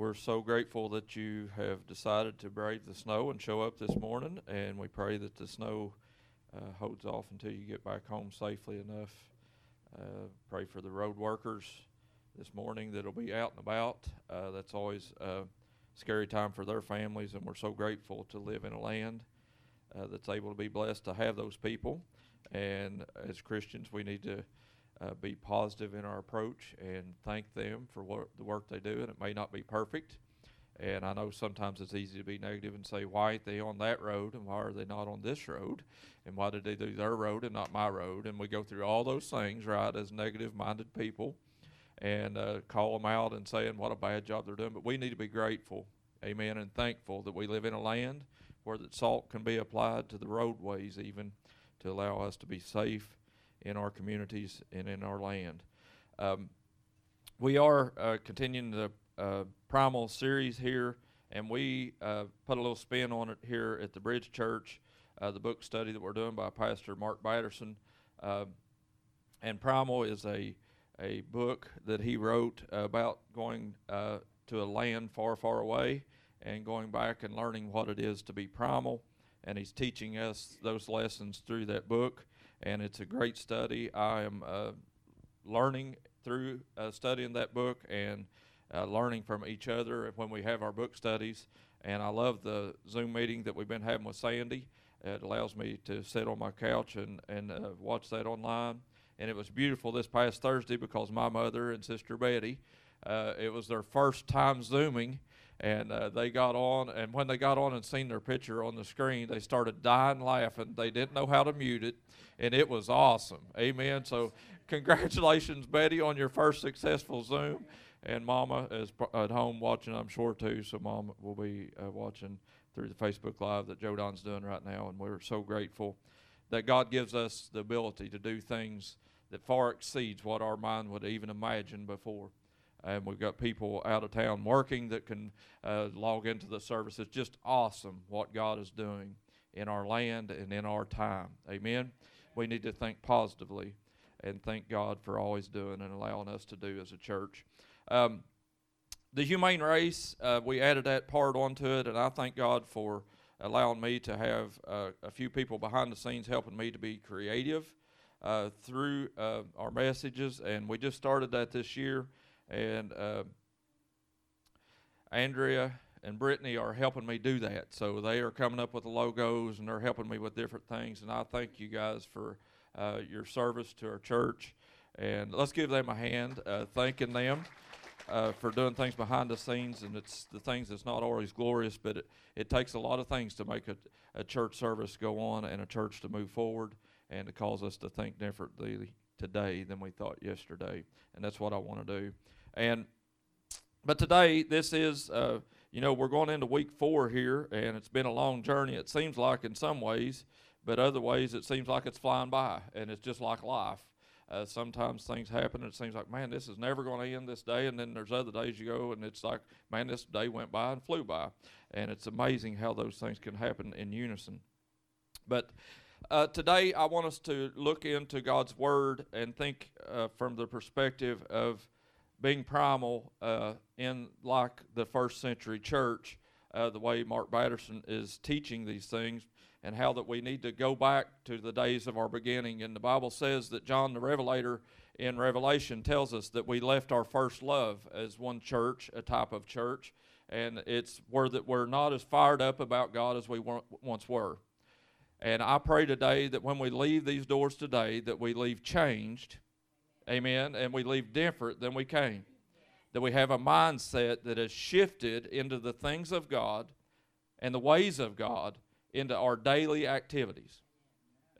we're so grateful that you have decided to brave the snow and show up this morning, and we pray that the snow uh, holds off until you get back home safely enough. Uh, pray for the road workers this morning that'll be out and about. Uh, that's always a scary time for their families, and we're so grateful to live in a land uh, that's able to be blessed to have those people. And as Christians, we need to uh, be positive in our approach and thank them for what the work they do. And it may not be perfect. And I know sometimes it's easy to be negative and say, why ain't they on that road and why are they not on this road? And why did they do their road and not my road? And we go through all those things, right, as negative minded people and uh, call them out and saying what a bad job they're doing. But we need to be grateful, amen, and thankful that we live in a land where that salt can be applied to the roadways, even to allow us to be safe in our communities and in our land. Um, we are uh, continuing the uh, primal series here, and we uh, put a little spin on it here at the Bridge Church, uh, the book study that we're doing by Pastor Mark Batterson. Uh, and primal is a a book that he wrote about going uh, to a land far, far away and going back and learning what it is to be primal. And he's teaching us those lessons through that book and it's a great study. I am uh, learning through uh, studying that book and uh, learning from each other when we have our book studies. And I love the Zoom meeting that we've been having with Sandy. It allows me to sit on my couch and, and uh, watch that online. And it was beautiful this past Thursday because my mother and sister Betty, uh, it was their first time Zooming and uh, they got on and when they got on and seen their picture on the screen they started dying laughing. They didn't know how to mute it and it was awesome. Amen. So congratulations betty on your first successful zoom. And mama is at home watching i'm sure too. So mom will be uh, watching through the facebook live that joe don's doing right now and we're so grateful that god gives us the ability to do things that far exceeds what our mind would even imagine before and we've got people out of town working that can uh, log into the service. It's just awesome what God is doing in our land and in our time. Amen. We need to think positively and thank God for always doing and allowing us to do as a church. Um, the humane race, uh, we added that part onto it, and I thank God for allowing me to have uh, a few people behind the scenes helping me to be creative uh, through uh, our messages. And we just started that this year and uh, Andrea and Brittany are helping me do that. So they are coming up with the logos and they're helping me with different things. And I thank you guys for uh, your service to our church. And let's give them a hand, uh, thanking them. Uh, for doing things behind the scenes, and it's the things that's not always glorious, but it, it takes a lot of things to make a, a church service go on and a church to move forward and to cause us to think differently today than we thought yesterday. And that's what I want to do. And but today, this is, uh, you know, we're going into week four here, and it's been a long journey. It seems like in some ways, but other ways it seems like it's flying by, and it's just like life. Uh, sometimes things happen, and it seems like, man, this is never going to end this day. And then there's other days you go, and it's like, man, this day went by and flew by. And it's amazing how those things can happen in unison. But uh, today, I want us to look into God's Word and think uh, from the perspective of being primal uh, in like the first century church, uh, the way Mark Batterson is teaching these things, and how that we need to go back to the days of our beginning. And the Bible says that John the Revelator in Revelation tells us that we left our first love as one church, a type of church, and it's where that we're not as fired up about God as we once were. And I pray today that when we leave these doors today, that we leave changed Amen. And we leave different than we came. That we have a mindset that has shifted into the things of God and the ways of God into our daily activities.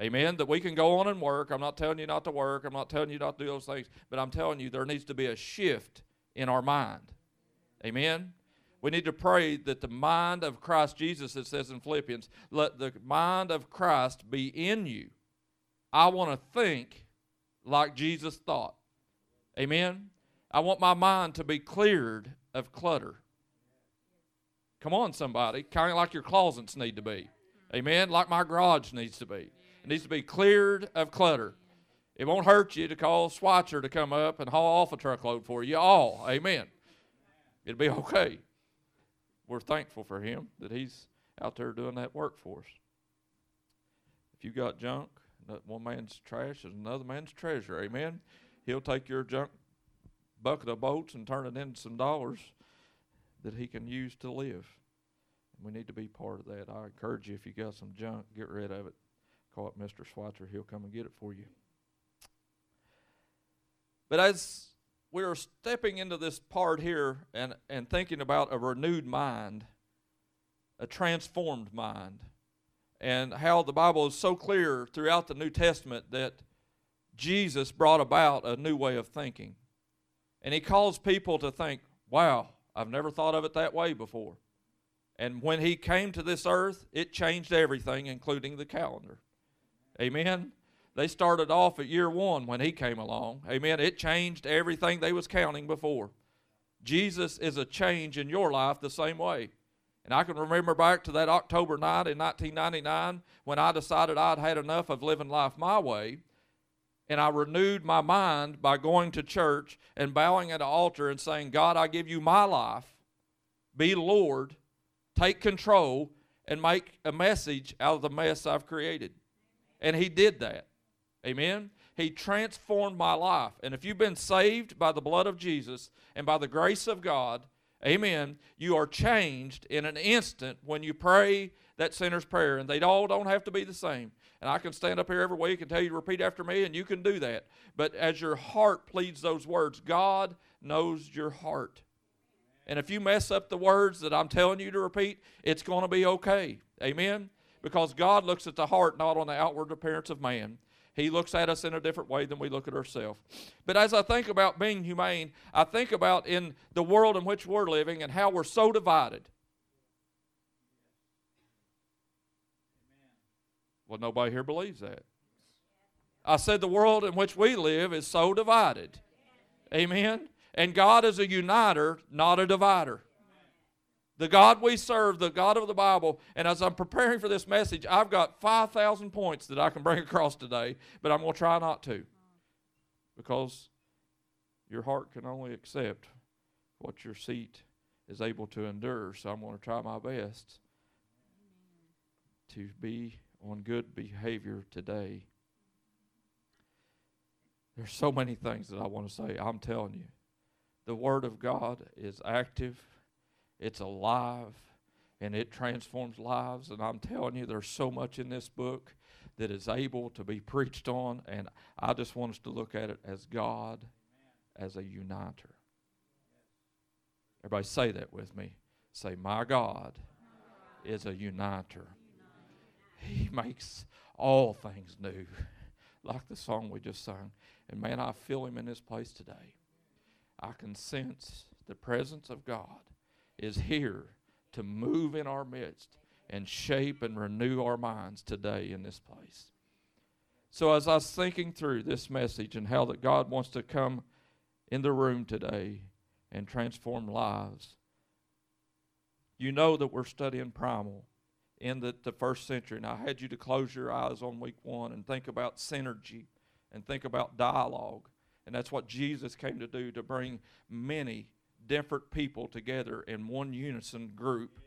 Amen. That we can go on and work. I'm not telling you not to work. I'm not telling you not to do those things. But I'm telling you there needs to be a shift in our mind. Amen. We need to pray that the mind of Christ Jesus, it says in Philippians, let the mind of Christ be in you. I want to think like Jesus thought. Amen. I want my mind to be cleared of clutter. Come on, somebody. Kind of like your closets need to be. Amen. Like my garage needs to be. It needs to be cleared of clutter. It won't hurt you to call Swatcher to come up and haul off a truckload for you all. Amen. It'll be okay. we're thankful for him that he's out there doing that work for us. If you got junk, Uh, one man's trash is another man's treasure. Amen. He'll take your junk bucket of bolts and turn it into some dollars that he can use to live. And we need to be part of that. I encourage you if you got some junk, get rid of it. Call up Mr. Schweitzer. He'll come and get it for you. But as we are stepping into this part here and, and thinking about a renewed mind, a transformed mind, and how the Bible is so clear throughout the New Testament that Jesus brought about a new way of thinking. And he calls people to think, wow, I've never thought of it that way before. And when he came to this earth, it changed everything, including the calendar. Amen. They started off at year one when he came along. Amen. It changed everything they was counting before. Jesus is a change in your life the same way. And I can remember back to that October night in 1999 when I decided I'd had enough of living life my way. And I renewed my mind by going to church and bowing at an altar and saying, God, I give you my life. Be Lord. Take control and make a message out of the mess I've created. And He did that. Amen. He transformed my life. And if you've been saved by the blood of Jesus and by the grace of God, amen, you are changed in an instant when you pray that sinner's prayer. And they all don't have to be the same. And I can stand up here every week and tell you to repeat after me, and you can do that. But as your heart pleads those words, God knows your heart. And if you mess up the words that I'm telling you to repeat, it's going to be okay. Amen? Because God looks at the heart, not on the outward appearance of man. He looks at us in a different way than we look at ourselves. But as I think about being humane, I think about in the world in which we're living and how we're so divided. Well, nobody here believes that. I said the world in which we live is so divided. Amen. And God is a uniter, not a divider the God we serve, the God of the Bible. And as I'm preparing for this message, I've got 5,000 points that I can bring across today, but I'm going to try not to because your heart can only accept what your seat is able to endure. So I'm going to try my best to be on good behavior today. There's so many things that I want to say. I'm telling you, the Word of God is active it's alive and it transforms lives. And I'm telling you, there's so much in this book that is able to be preached on. And I just want us to look at it as God as a uniter. Everybody say that with me. Say, My God is a uniter. He makes all things new, like the song we just sung. And man, I feel Him in this place today. I can sense the presence of God is here to move in our midst and shape and renew our minds today in this place. So, as I was thinking through this message and how that God wants to come in the room today and transform lives, you know that we're studying primal in the, the first century. And I had you to close your eyes on week one and think about synergy and think about dialogue. And that's what Jesus came to do to bring many different people together in one unison group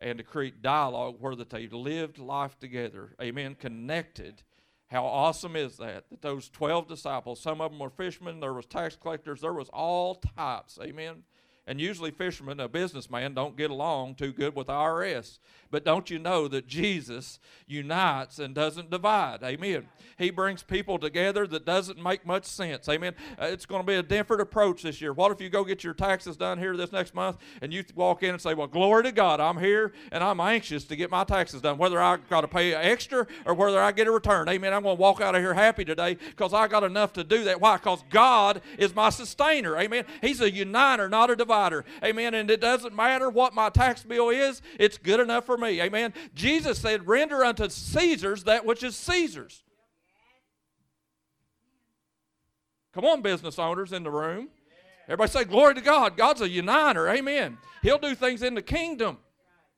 and to create dialogue where that they lived life together amen connected. How awesome is that? That those 12 disciples some of them were fishermen there was tax collectors there was all types amen and usually fishermen, a businessman, don't get along too good with IRS. But don't you know that Jesus unites and doesn't divide? Amen. He brings people together that doesn't make much sense. Amen. Uh, it's going to be a different approach this year. What if you go get your taxes done here this next month and you walk in and say, Well, glory to God, I'm here and I'm anxious to get my taxes done, whether I got to pay extra or whether I get a return. Amen. I'm going to walk out of here happy today because I got enough to do that. Why? Because God is my sustainer. Amen. He's a uniter, not a divider provider. Amen. And it doesn't matter what my tax bill is, it's good enough for me. Amen. Jesus said, Render unto Caesar's that which is Caesar's. Come on, business owners in the room. Everybody say, Glory to God. God's a uniter. Amen. He'll do things in the kingdom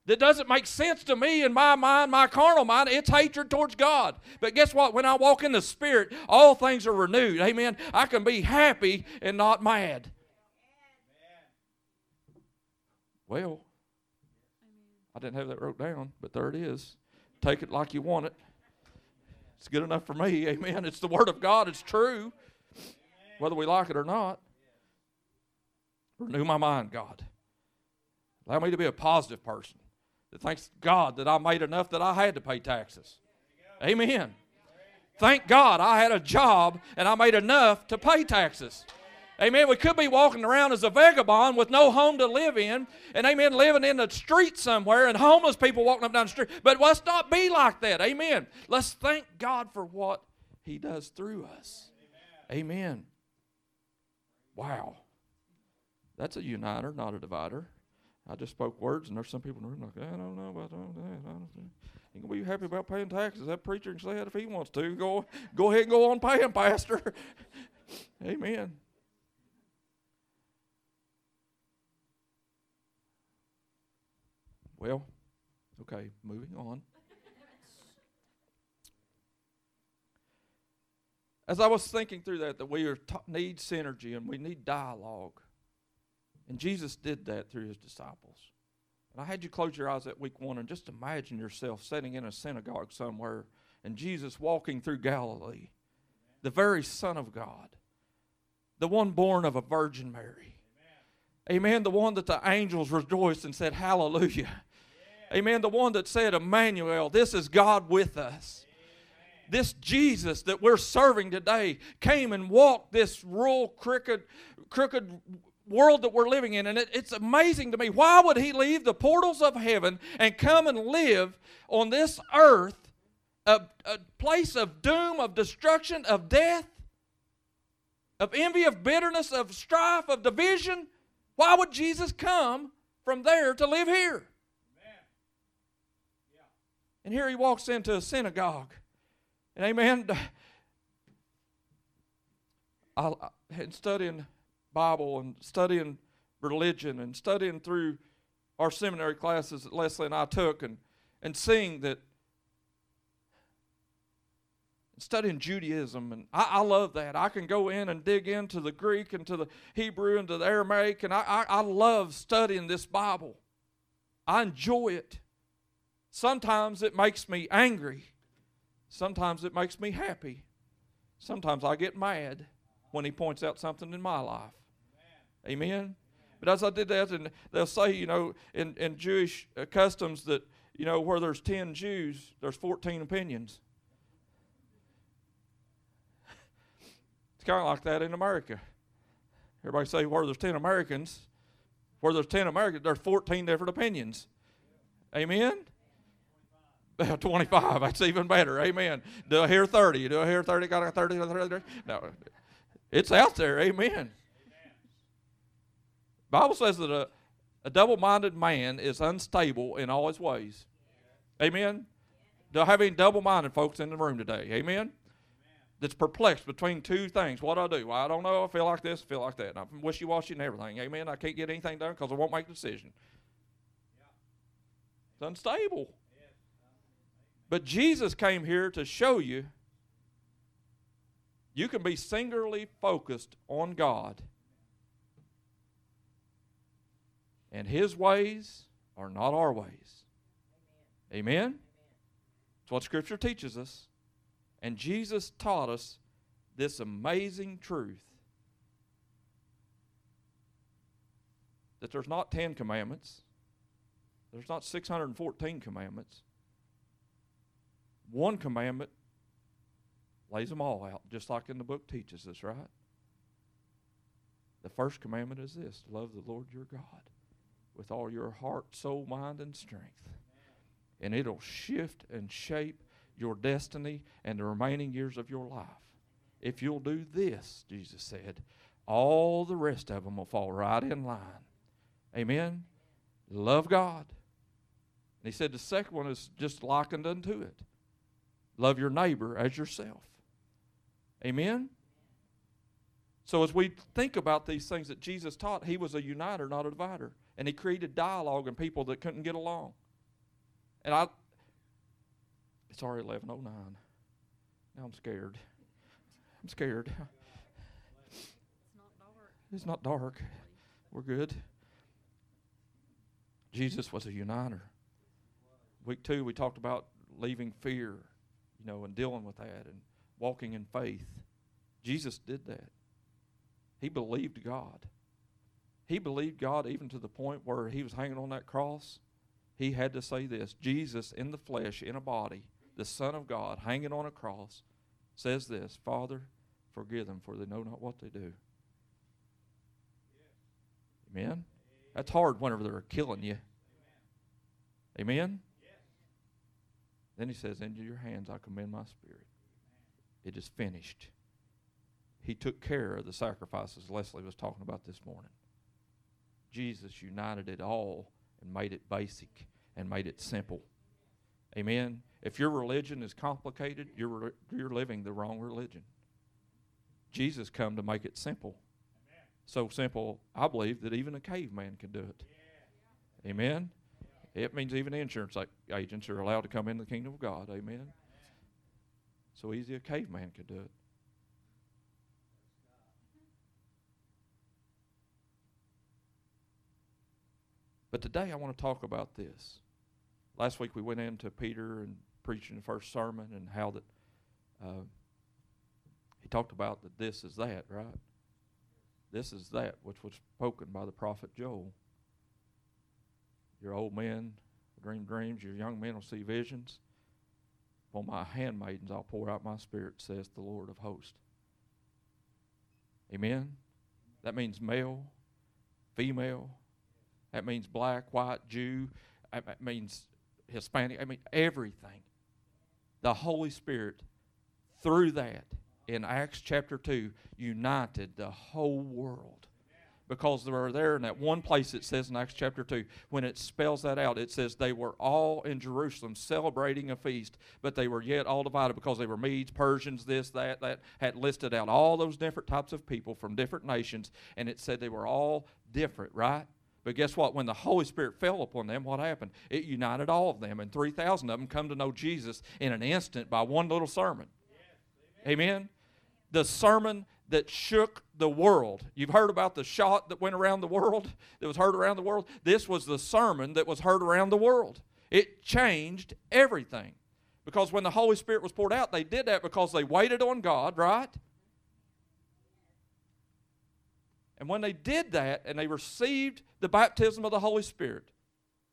that doesn't make sense to me in my mind, my carnal mind. It's hatred towards God. But guess what? When I walk in the Spirit, all things are renewed. Amen. I can be happy and not mad. Well, I didn't have that wrote down, but there it is. Take it like you want it. It's good enough for me. Amen. It's the Word of God. It's true, whether we like it or not. Renew my mind, God. Allow me to be a positive person that thanks God that I made enough that I had to pay taxes. Amen. Thank God I had a job and I made enough to pay taxes. Amen. We could be walking around as a vagabond with no home to live in, and amen, living in the street somewhere, and homeless people walking up down the street. But let's not be like that. Amen. Let's thank God for what He does through us. Amen. Wow. That's a uniter, not a divider. I just spoke words, and there's some people in the room like, I don't know about that. I don't know. You can be happy about paying taxes. That preacher can say that if he wants to. Go, go ahead and go on paying, Pastor. Amen. Well, okay, moving on. As I was thinking through that, that we t- need synergy and we need dialogue. And Jesus did that through his disciples. And I had you close your eyes at week one and just imagine yourself sitting in a synagogue somewhere and Jesus walking through Galilee, the very Son of God, the one born of a Virgin Mary. Amen. Amen. The one that the angels rejoiced and said, Hallelujah. Amen. The one that said, Emmanuel, this is God with us. This Jesus that we're serving today came and walked this rural, crooked, crooked world that we're living in. And it, it's amazing to me. Why would he leave the portals of heaven and come and live on this earth, a, a place of doom, of destruction, of death, of envy, of bitterness, of strife, of division? Why would Jesus come from there to live here? And here he walks into a synagogue. And amen. I, had studying Bible and studying religion and studying through our seminary classes that Leslie and I took and, and seeing that studying Judaism, and I, I, love that. I can go in and dig into the Greek and to the Hebrew and to the Aramaic, and I, I, I love studying this Bible. I enjoy it. Sometimes it makes me angry. Sometimes it makes me happy. Sometimes I get mad when he points out something in my life. Amen. Amen. But as I did that, and they'll say, you know, in, in Jewish uh, customs that, you know, where there's 10 Jews, there's 14 opinions. It's kind of like that in America. Everybody say, where there's 10 Americans, where there's 10 Americans, there's 14 different opinions. Amen? 25. That's even better. Amen. Do I hear 30? Do I hear 30? Got a 30? 30? No. It's out there. Amen. Bible says that a, a double-minded man is unstable in all his ways. Amen. Do I have any double-minded folks in the room today? Amen. That's perplexed between two things. What do I do? Well, I don't know. I feel like this, I feel like that. And I'm wishy-washy and everything. Amen. I can't get anything done because I won't make a decision. It's unstable. But Jesus came here to show you you can be singularly focused on God. And His ways are not our ways. Amen? That's what Scripture teaches us. And Jesus taught us this amazing truth that there's not 10 commandments, there's not 614 commandments. One commandment lays them all out, just like in the book teaches us, right? The first commandment is this love the Lord your God with all your heart, soul, mind, and strength. And it'll shift and shape your destiny and the remaining years of your life. If you'll do this, Jesus said, all the rest of them will fall right in line. Amen? Love God. And he said the second one is just likened unto it Love your neighbor as yourself. Amen? So, as we think about these things that Jesus taught, he was a uniter, not a divider. And he created dialogue and people that couldn't get along. And I, it's already 1109. Now I'm scared. I'm scared. It's not dark. It's not dark. We're good. Jesus was a uniter. week two, we talked about leaving fear, you know, and dealing with that and walking in faith. Jesus did that. He believed God. He believed God even to the point where he was hanging on that cross. He had to say this Jesus in the flesh, in a body, the Son of God, hanging on a cross, says this Father, forgive them, for they know not what they do. Amen? That's hard whenever they're killing you. Amen? Then he says, Into your hands I commend my spirit. It is finished. He took care of the sacrifices Leslie was talking about this morning. Jesus united it all and made it basic and made it simple. Amen. If your religion is complicated, you're you're living the wrong religion. Jesus come to make it simple. So simple, I believe that even a caveman can do it. Amen. It means even insurance agents are allowed to come into the kingdom of God. Amen. So easy a caveman could do it. But today I want to talk about this. Last week we went into Peter and preaching the first sermon and how that uh, he talked about that this is that, right? This is that which was spoken by the prophet Joel. Your old men will dream dreams, your young men will see visions. On my handmaidens I'll pour out my spirit, says the Lord of hosts. Amen? That means male, female. That means black, white, Jew. That means Hispanic. I mean, everything. The Holy Spirit, through that, in Acts chapter 2, united the whole world because they were there in that one place it says in Acts chapter 2, when it spells that out, it says they were all in Jerusalem celebrating a feast, but they were yet all divided because they were Medes, Persians, this, that, that, had listed out all those different types of people from different nations, and it said they were all different, right? But guess what? When the Holy Spirit fell upon them, what happened? It united all of them, and 3,000 of them come to know Jesus in an instant by one little sermon. Yes, amen. amen? The sermon that shook the world. You've heard about the shot that went around the world, that was heard around the world. This was the sermon that was heard around the world. It changed everything. Because when the Holy Spirit was poured out, they did that because they waited on God, right? And when they did that and they received the baptism of the Holy Spirit,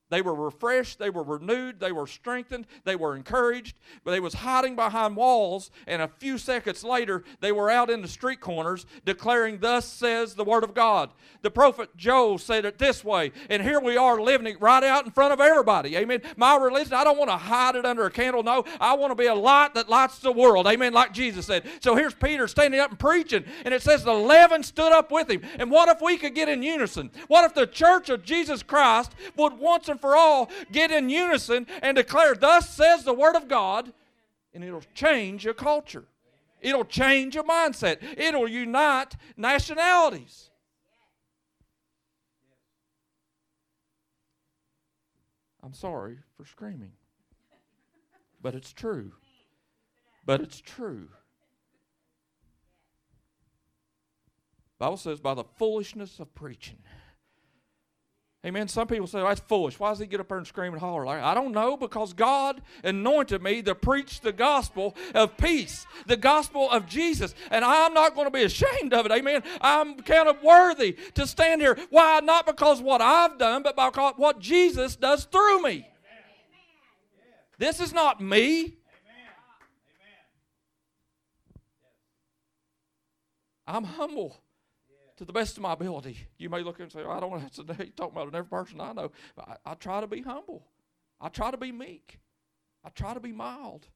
they were refreshed, they were renewed, they were strengthened, they were encouraged, but they was hiding behind walls, and a few seconds later they were out in the street corners declaring, Thus says the word of God. The prophet Joel said it this way, and here we are living it right out in front of everybody. Amen. My religion, I don't want to hide it under a candle. No, I want to be a light that lights the world. Amen. Like Jesus said. So here's Peter standing up and preaching, and it says the eleven stood up with him. And what if we could get in unison? What if the church of Jesus Christ would once and and for all get in unison and declare, Thus says the Word of God, and it'll change a culture. It'll change a mindset. It'll unite nationalities. I'm sorry for screaming, but it's true. But it's true. Bible says by the foolishness of preaching Amen. Some people say, oh, that's foolish. Why does he get up there and scream and holler? Like, I don't know, because God anointed me to preach the gospel of peace, the gospel of Jesus. And I'm not going to be ashamed of it. Amen. I'm kind of worthy to stand here. Why? Not because what I've done, but because what Jesus does through me. Amen. This is not me. Amen. I'm humble to the best of my ability. You may look and say, I don't that's a, talking about every person I know. But I, I try to be humble. I try to be meek. I try to be mild.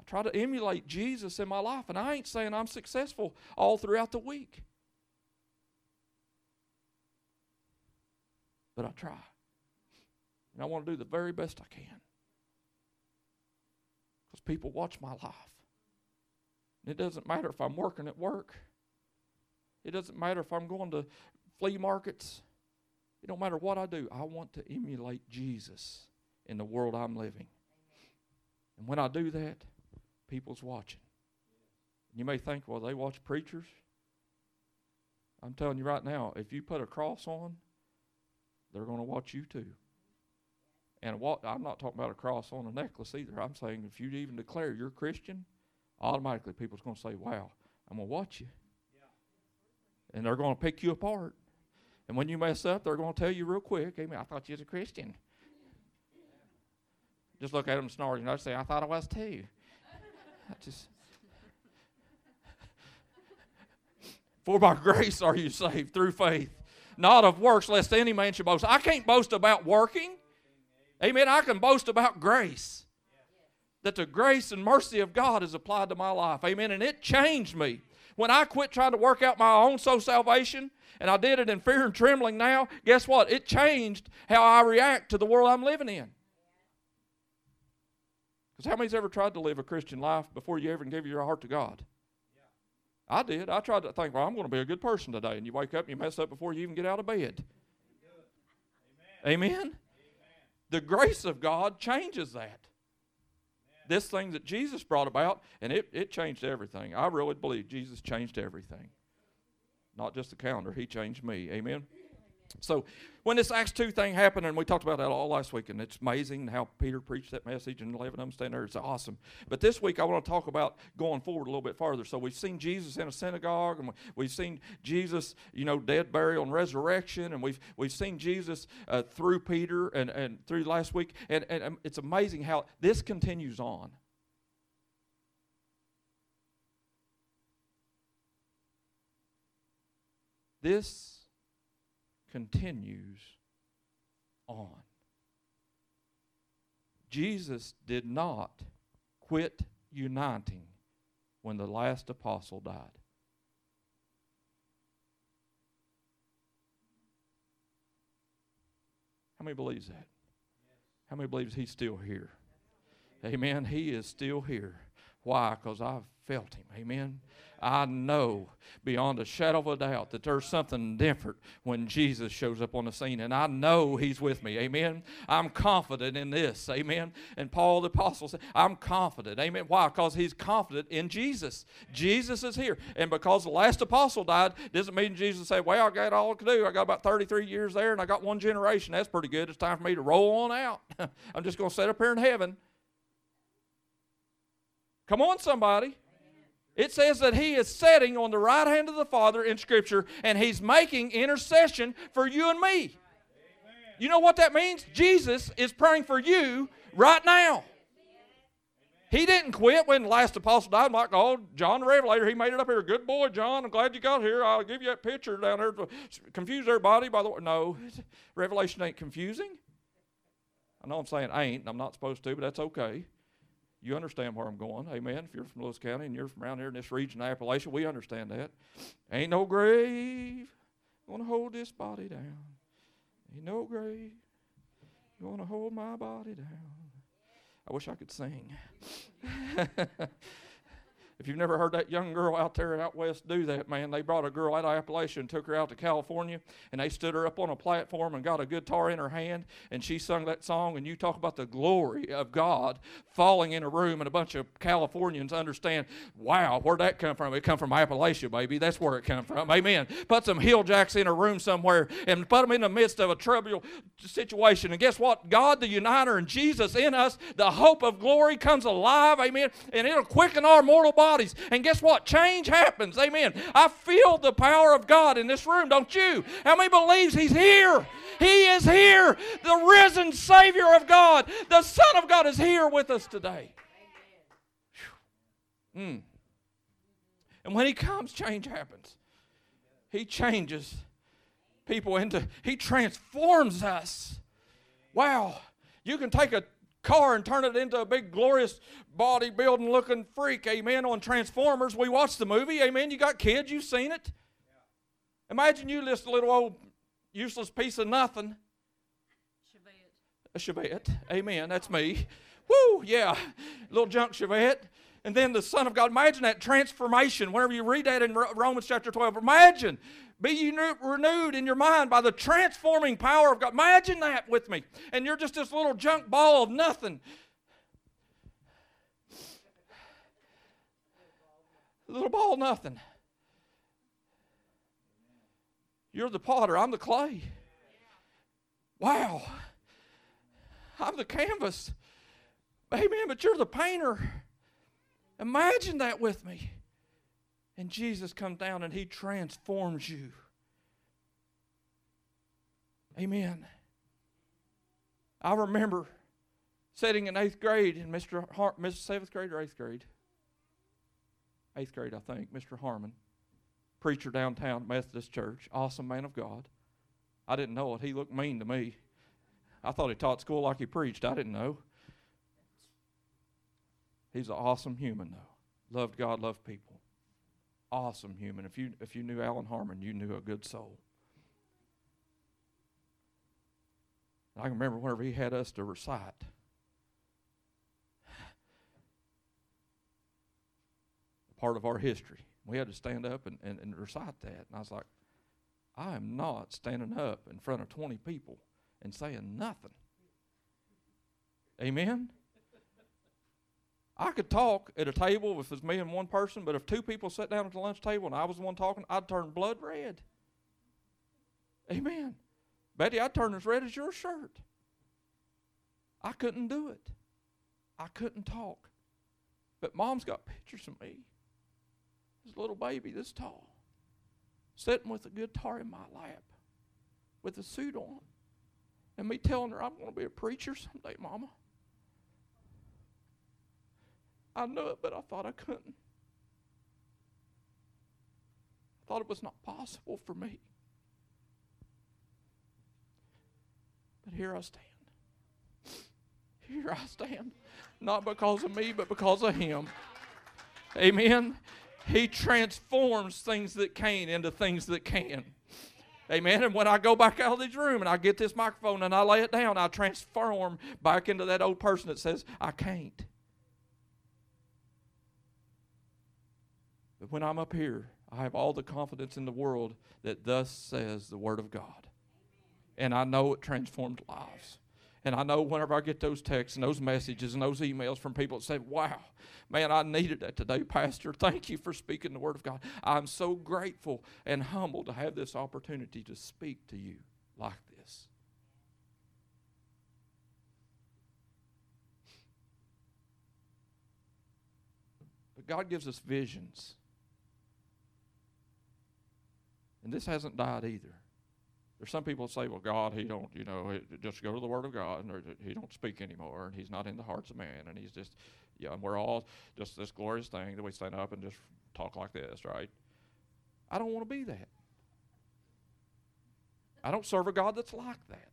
I try to emulate Jesus in my life. And I ain't saying I'm successful all throughout the week. But I try. And I want to do the very best I can. Because people watch my life. And it doesn't matter if I'm working at work it doesn't matter if I'm going to flea markets. It don't matter what I do. I want to emulate Jesus in the world I'm living. And when I do that, people's watching. You may think, well, they watch preachers. I'm telling you right now, if you put a cross on, they're going to watch you too. And what I'm not talking about a cross on a necklace either. I'm saying if you even declare you're Christian, automatically people's going to say, "Wow, I'm going to watch you," and they're going to pick you apart. And when you mess up, they're going to tell you real quick, "Amen. I thought you was a Christian." Just look at them and snort. You know, say, "I thought I was too." I just. For by grace are you saved through faith, not of works, lest any man should boast. I can't boast about working. Amen. I can boast about grace. That the grace and mercy of God is applied to my life. Amen. And it changed me. When I quit trying to work out my own soul salvation, and I did it in fear and trembling now, guess what? It changed how I react to the world I'm living in. Because how many's ever tried to live a Christian life before you ever gave your heart to God? I did. I tried to think, well, I'm going to be a good person today. And you wake up and you mess up before you even get out of bed. Amen. Amen. The grace of God changes that. This thing that Jesus brought about, and it, it changed everything. I really believe Jesus changed everything. Not just the calendar, He changed me. Amen. So when this Acts 2 thing happened, and we talked about that all last week, and it's amazing how Peter preached that message, and 11 of them stand there. It's awesome. But this week, I want to talk about going forward a little bit farther. So we've seen Jesus in a synagogue, and we've seen Jesus, you know, dead, burial, and resurrection, and we've we've seen Jesus uh, through Peter and, and through last week, and, and um, it's amazing how this continues on. This continues on. Jesus did not quit uniting when the last apostle died. How many believes that? How many believes he's still here? Amen. He is still here. Why? Because I've felt him. Amen. I know beyond a shadow of a doubt that there's something different when Jesus shows up on the scene, and I know He's with me. Amen. I'm confident in this. Amen. And Paul the Apostle said, I'm confident. Amen. Why? Because he's confident in Jesus. Jesus is here. And because the last apostle died, doesn't mean Jesus said, Well, I got all I can do. I got about 33 years there, and I got one generation. That's pretty good. It's time for me to roll on out. I'm just going to sit up here in heaven. Come on, somebody. It says that he is sitting on the right hand of the Father in Scripture and he's making intercession for you and me. Amen. You know what that means? Jesus is praying for you right now. He didn't quit when the last apostle died. I'm like, oh, John the Revelator, he made it up here. Good boy, John. I'm glad you got here. I'll give you that picture down there to confuse everybody. By the way, no, Revelation ain't confusing. I know I'm saying ain't, I'm not supposed to, but that's okay. You understand where I'm going. Amen. If you're from Lewis County and you're from around here in this region of Appalachia, we understand that. Ain't no grave going to hold this body down. Ain't no grave going to hold my body down. I wish I could sing. If you've never heard that young girl out there out west do that, man, they brought a girl out of Appalachia and took her out to California, and they stood her up on a platform and got a guitar in her hand, and she sung that song. And you talk about the glory of God falling in a room, and a bunch of Californians understand, wow, where'd that come from? It come from Appalachia, baby. That's where it come from. Amen. Put some hill jacks in a room somewhere and put them in the midst of a troubled situation. And guess what? God, the uniter, and Jesus in us, the hope of glory comes alive. Amen. And it'll quicken our mortal body bodies. And guess what? Change happens. Amen. I feel the power of God in this room, don't you? How many believes He's here? He is here. The risen Savior of God, the Son of God, is here with us today. Mm. And when He comes, change happens. He changes people into, He transforms us. Wow. You can take a car and turn it into a big glorious bodybuilding looking freak amen on transformers. We watched the movie amen. You got kids you've seen it. Imagine you just a little old useless piece of nothing. Chevette. a chevette amen that's me. Woo yeah little junk chevette. And then the son of god imagine that transformation whenever you read that in romans chapter 12 imagine be renewed in your mind by the transforming power of God. Imagine that with me. And you're just this little junk ball of nothing. little ball nothing. You're the potter, I'm the clay. Wow. I'm the canvas. Amen. But you're the painter. Imagine that with me. And Jesus comes down and he transforms you. Amen. I remember sitting in eighth grade in Mr. Har- Mr. seventh grade or eighth grade. Eighth grade, I think. Mr. Harmon, preacher downtown Methodist Church, awesome man of God. I didn't know it. He looked mean to me. I thought he taught school like he preached. I didn't know. He's an awesome human, though. Loved God, loved people. Awesome human. If you if you knew Alan Harmon, you knew a good soul. I can remember whenever he had us to recite. Part of our history. We had to stand up and, and, and recite that. And I was like, I am not standing up in front of 20 people and saying nothing. Amen? I could talk at a table if it's me and one person, but if two people sat down at the lunch table and I was the one talking, I'd turn blood red. Amen. Betty, I'd turn as red as your shirt. I couldn't do it. I couldn't talk. But mom's got pictures of me. This little baby this tall, sitting with a guitar in my lap, with a suit on, and me telling her I'm going to be a preacher someday, Mama. I knew it, but I thought I couldn't. I thought it was not possible for me. But here I stand. Here I stand. Not because of me, but because of Him. Amen. He transforms things that can't into things that can. Amen. And when I go back out of this room and I get this microphone and I lay it down, I transform back into that old person that says, I can't. When I'm up here, I have all the confidence in the world that thus says the Word of God. And I know it transformed lives. And I know whenever I get those texts and those messages and those emails from people that say, Wow, man, I needed that today, Pastor. Thank you for speaking the Word of God. I'm so grateful and humbled to have this opportunity to speak to you like this. But God gives us visions. And this hasn't died either. There's some people say, well, God, he don't, you know, just go to the Word of God, and he don't speak anymore, and he's not in the hearts of man, and he's just, yeah, and we're all just this glorious thing that we stand up and just talk like this, right? I don't want to be that. I don't serve a God that's like that.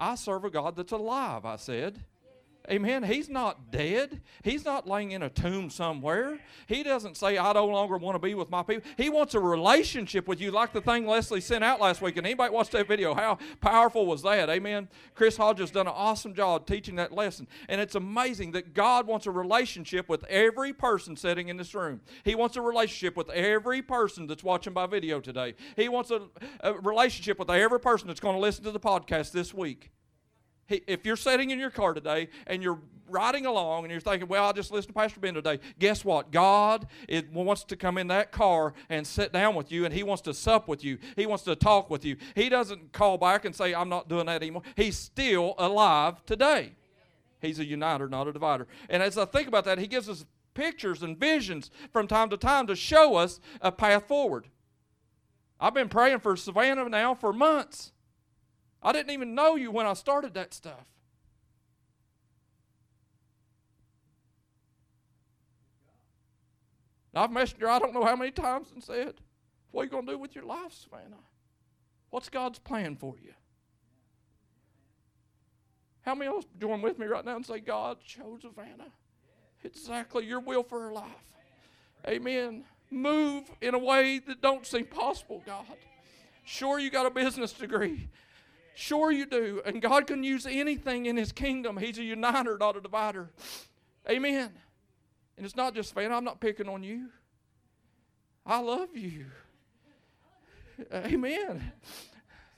I serve a God that's alive, I said. Amen. He's not dead. He's not laying in a tomb somewhere. He doesn't say, I no longer want to be with my people. He wants a relationship with you, like the thing Leslie sent out last week. And anybody watched that video? How powerful was that? Amen. Chris Hodges done an awesome job teaching that lesson. And it's amazing that God wants a relationship with every person sitting in this room. He wants a relationship with every person that's watching by video today. He wants a, a relationship with every person that's going to listen to the podcast this week. He, if you're sitting in your car today and you're riding along and you're thinking, well, I'll just listen to Pastor Ben today, guess what? God is, wants to come in that car and sit down with you and He wants to sup with you. He wants to talk with you. He doesn't call back and say, I'm not doing that anymore. He's still alive today. He's a uniter, not a divider. And as I think about that, He gives us pictures and visions from time to time to show us a path forward. I've been praying for Savannah now for months. I didn't even know you when I started that stuff. I've messaged her I don't know how many times and said, What are you going to do with your life, Savannah? What's God's plan for you? How many of us join with me right now and say, God, chose Savannah exactly your will for her life? Amen. Move in a way that don't seem possible, God. Sure, you got a business degree. Sure, you do. And God can use anything in His kingdom. He's a uniter, not a divider. Amen. And it's not just fan. I'm not picking on you. I love you. Amen.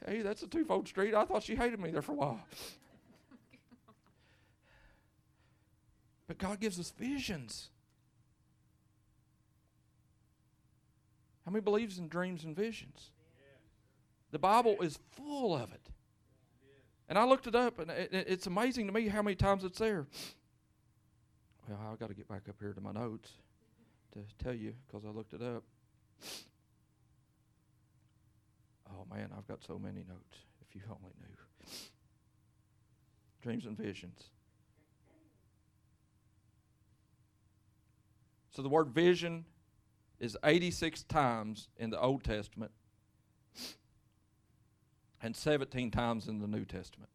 Hey, that's a twofold street. I thought she hated me there for a while. But God gives us visions. How many believes in dreams and visions? The Bible is full of it. And I looked it up, and it, it- it's amazing to me how many times it's there. Well, I've got to get back up here to my notes to tell you because I looked it up. Oh man, I've got so many notes. If you only knew. Dreams and visions. So the word vision is 86 times in the Old Testament and 17 times in the New Testament.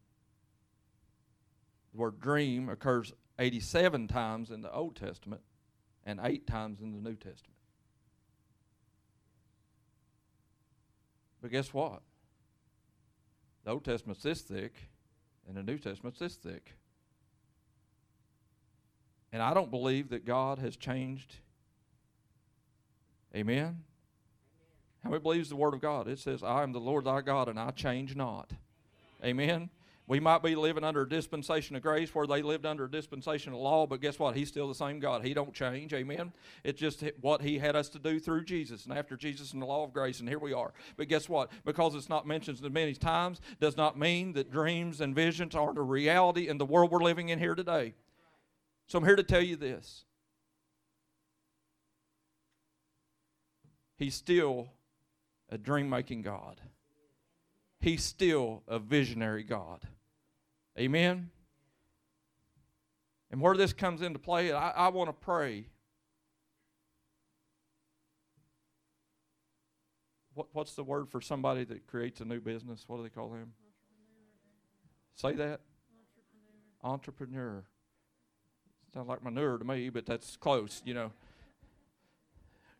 The word dream occurs 87 times in the Old Testament and 8 times in the New Testament. But guess what? The Old Testament's this thick, and the New Testament's this thick. And I don't believe that God has changed. Amen? How many believes the Word of God? It says, I am the Lord thy God, and I change not. Amen? We might be living under a dispensation of grace where they lived under a dispensation of law, but guess what? He's still the same God. He don't change. Amen. It's just what he had us to do through Jesus and after Jesus and the law of grace, and here we are. But guess what? Because it's not mentioned as many times, does not mean that dreams and visions aren't a reality in the world we're living in here today. So I'm here to tell you this. He's still a dream making God. He's still a visionary God. Amen. And where this comes into play, I, I want to pray. What, what's the word for somebody that creates a new business? What do they call them? Say that. Entrepreneur. Sounds like manure to me, but that's close, you know.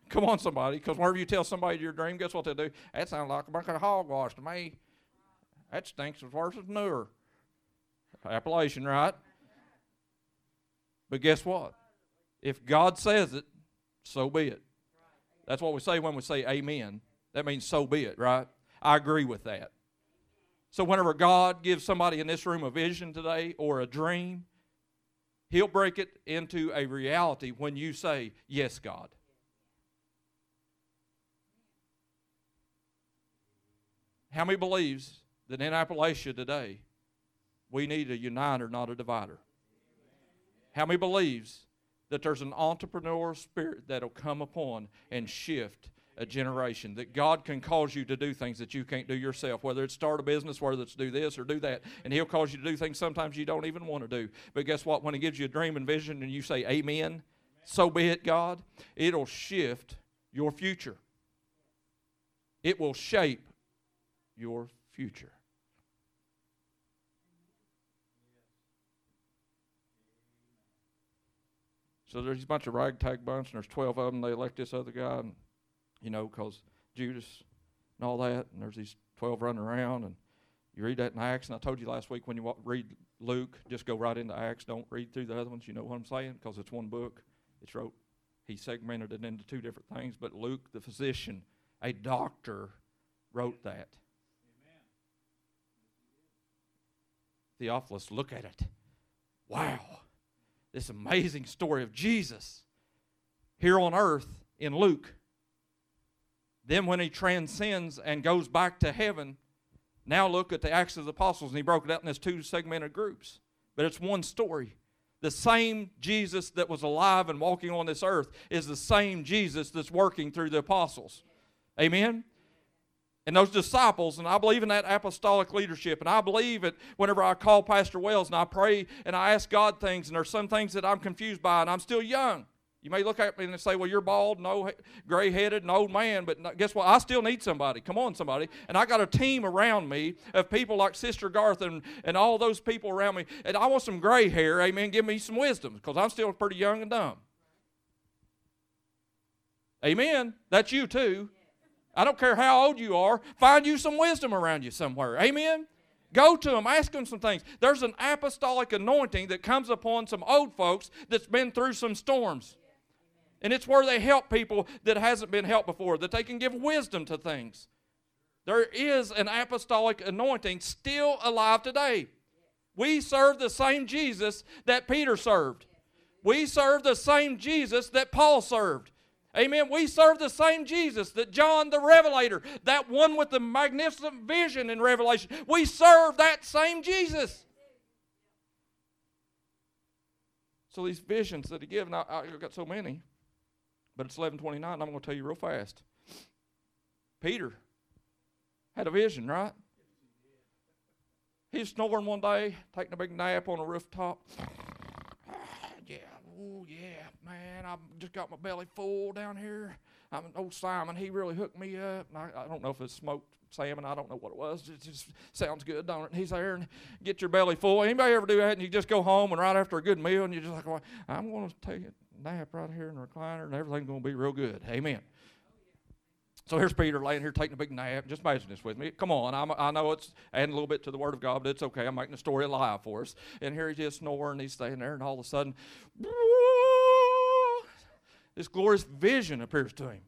Come on, somebody, because whenever you tell somebody your dream, guess what they do? That sounds like a bunch of hogwash to me. That stinks as worse as manure. Appalachian, right? But guess what? If God says it, so be it. That's what we say when we say amen. That means so be it, right? I agree with that. So whenever God gives somebody in this room a vision today or a dream, He'll break it into a reality when you say, Yes, God. How many believes that in Appalachia today we need a uniter, not a divider? How many believes that there's an entrepreneurial spirit that'll come upon and shift a generation that God can cause you to do things that you can't do yourself, whether it's start a business, whether it's do this or do that. And He'll cause you to do things sometimes you don't even want to do. But guess what? When He gives you a dream and vision and you say, Amen, so be it, God, it'll shift your future. It will shape your future. So there's a bunch of ragtag bunch, and there's 12 of them. They elect this other guy, and, you know, because Judas and all that, and there's these 12 running around, and you read that in Acts. And I told you last week when you read Luke, just go right into Acts. Don't read through the other ones. You know what I'm saying? Because it's one book. It's wrote. He segmented it into two different things. But Luke, the physician, a doctor, wrote that. Theophilus, look at it. Wow. This amazing story of Jesus here on earth in Luke. Then, when he transcends and goes back to heaven, now look at the Acts of the Apostles, and he broke it out in these two segmented groups. But it's one story. The same Jesus that was alive and walking on this earth is the same Jesus that's working through the apostles. Amen? And those disciples, and I believe in that apostolic leadership, and I believe it whenever I call Pastor Wells and I pray and I ask God things, and there's some things that I'm confused by, and I'm still young. You may look at me and say, Well, you're bald, no gray headed, an old man, but guess what? I still need somebody. Come on, somebody. And I got a team around me of people like Sister Garth and, and all those people around me. And I want some gray hair, amen. Give me some wisdom because I'm still pretty young and dumb. Amen. That's you too. I don't care how old you are, find you some wisdom around you somewhere. Amen? Go to them, ask them some things. There's an apostolic anointing that comes upon some old folks that's been through some storms. And it's where they help people that hasn't been helped before, that they can give wisdom to things. There is an apostolic anointing still alive today. We serve the same Jesus that Peter served. We serve the same Jesus that Paul served. Amen. We serve the same Jesus that John the Revelator, that one with the magnificent vision in Revelation, we serve that same Jesus. So these visions that he given, I, I've got so many, but it's 1129, I'm going to tell you real fast. Peter had a vision, right? He's snoring one day, taking a big nap on a rooftop. Oh yeah, man, I've just got my belly full down here. I'm an old Simon. He really hooked me up. I, I, don't know if it's smoked salmon. I don't know what it was. It just sounds good, don't it? He's there and get your belly full. Anybody ever do that? And you just go home and right after a good meal, and you're just like, well, I'm going to take a nap right here in the recliner, and everything's going to be real good. Amen. So here's Peter laying here taking a big nap. Just imagine this with me. Come on, I'm, i know it's adding a little bit to the Word of God, but it's okay. I'm making the story alive for us. And here he's just snoring. He's staying there, and all of a sudden, this glorious vision appears to him.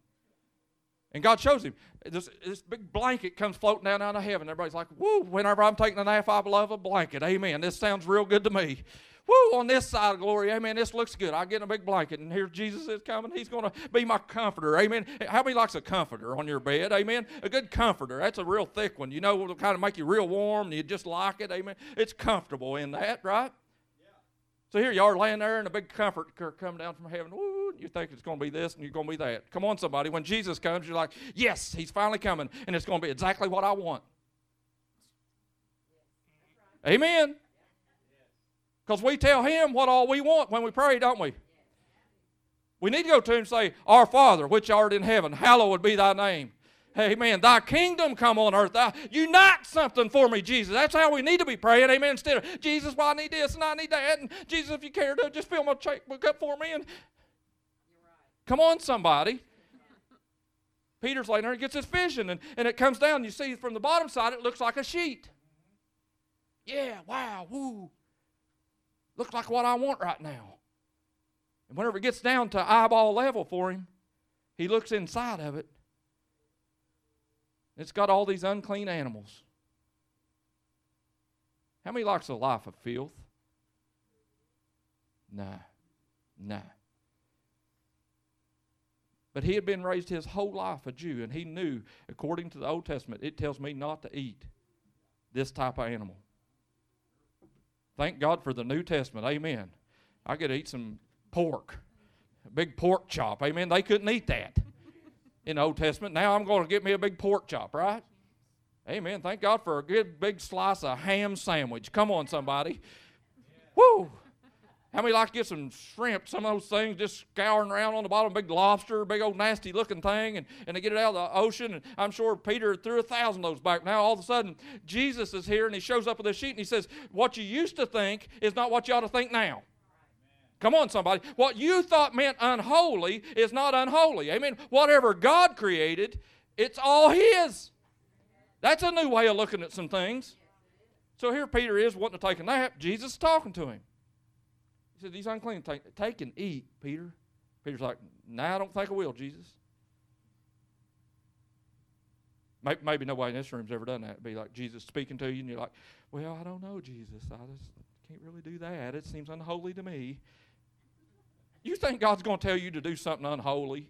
And God shows him this, this big blanket comes floating down out of heaven. Everybody's like, "Woo!" Whenever I'm taking a nap, I love a blanket. Amen. This sounds real good to me. Woo, on this side of glory, amen. This looks good. I get in a big blanket, and here Jesus is coming. He's going to be my comforter, amen. How many likes a comforter on your bed, amen? A good comforter. That's a real thick one. You know, it'll kind of make you real warm, and you just like it, amen. It's comfortable in that, right? So here you are laying there, and a big comfort come down from heaven. Woo, you think it's going to be this, and you're going to be that. Come on, somebody. When Jesus comes, you're like, yes, he's finally coming, and it's going to be exactly what I want. Amen. Because we tell him what all we want when we pray, don't we? We need to go to him and say, Our Father, which art in heaven, hallowed be thy name. Amen. Thy kingdom come on earth. Thou unite something for me, Jesus. That's how we need to be praying. Amen. Instead of Jesus, well, I need this and I need that. And Jesus, if you care to, just fill my checkbook up for me. And come on, somebody. Peter's laying there and gets his vision, and, and it comes down. You see from the bottom side, it looks like a sheet. Yeah, wow, woo. Looks like what I want right now. And whenever it gets down to eyeball level for him, he looks inside of it. It's got all these unclean animals. How many likes a life of filth? Nah. Nah. But he had been raised his whole life a Jew, and he knew, according to the Old Testament, it tells me not to eat this type of animal. Thank God for the New Testament. Amen. I could eat some pork, a big pork chop. Amen. They couldn't eat that in the Old Testament. Now I'm going to get me a big pork chop, right? Amen. Thank God for a good big slice of ham sandwich. Come on, somebody. Woo! How many like to get some shrimp, some of those things just scouring around on the bottom, big lobster, big old nasty looking thing, and, and they get it out of the ocean. And I'm sure Peter threw a thousand of those back. Now all of a sudden, Jesus is here and he shows up with a sheet and he says, What you used to think is not what you ought to think now. Come on, somebody. What you thought meant unholy is not unholy. Amen. Whatever God created, it's all His. That's a new way of looking at some things. So here Peter is wanting to take a nap. Jesus is talking to him. He said, These unclean, take, take and eat, Peter. Peter's like, Nah, I don't think I will, Jesus. Maybe, maybe nobody in this room's ever done that. It'd be like Jesus speaking to you, and you're like, Well, I don't know, Jesus. I just can't really do that. It seems unholy to me. You think God's going to tell you to do something unholy?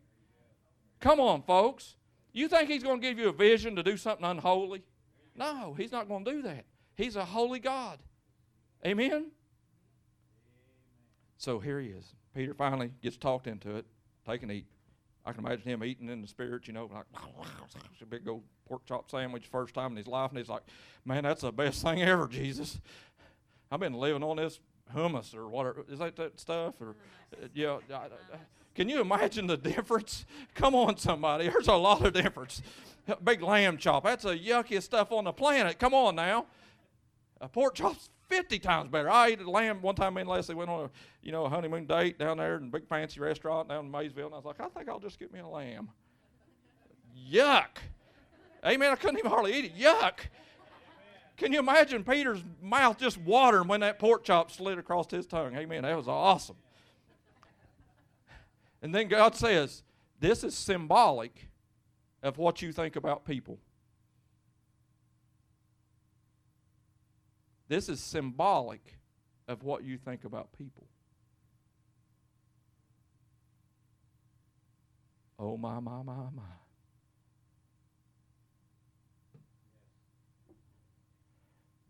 Come on, folks. You think He's going to give you a vision to do something unholy? No, He's not going to do that. He's a holy God. Amen? So here he is. Peter finally gets talked into it. Take and eat. I can imagine him eating in the spirit, you know, like a big old pork chop sandwich first time in his life, and he's like, "Man, that's the best thing ever, Jesus. I've been living on this hummus or whatever. Is that that stuff or uh, yeah?" I, I, can you imagine the difference? Come on, somebody. There's a lot of difference. Big lamb chop. That's the yuckiest stuff on the planet. Come on now. A pork chop's 50 times better. I ate a lamb one time. Me and Leslie went on a, you know, a honeymoon date down there in a big fancy restaurant down in Maysville, and I was like, I think I'll just get me a lamb. Yuck. Amen. I couldn't even hardly eat it. Yuck. Can you imagine Peter's mouth just watering when that pork chop slid across his tongue? Amen. That was awesome. And then God says, This is symbolic of what you think about people. This is symbolic of what you think about people. Oh, my, my, my, my.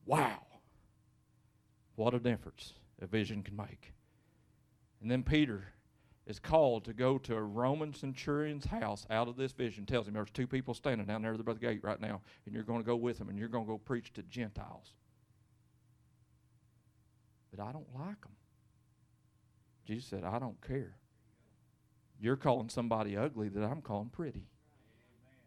Wow. What a difference a vision can make. And then Peter is called to go to a Roman centurion's house out of this vision. Tells him there's two people standing down there at the gate right now, and you're going to go with them, and you're going to go preach to Gentiles. But I don't like them. Jesus said, I don't care. You're calling somebody ugly that I'm calling pretty.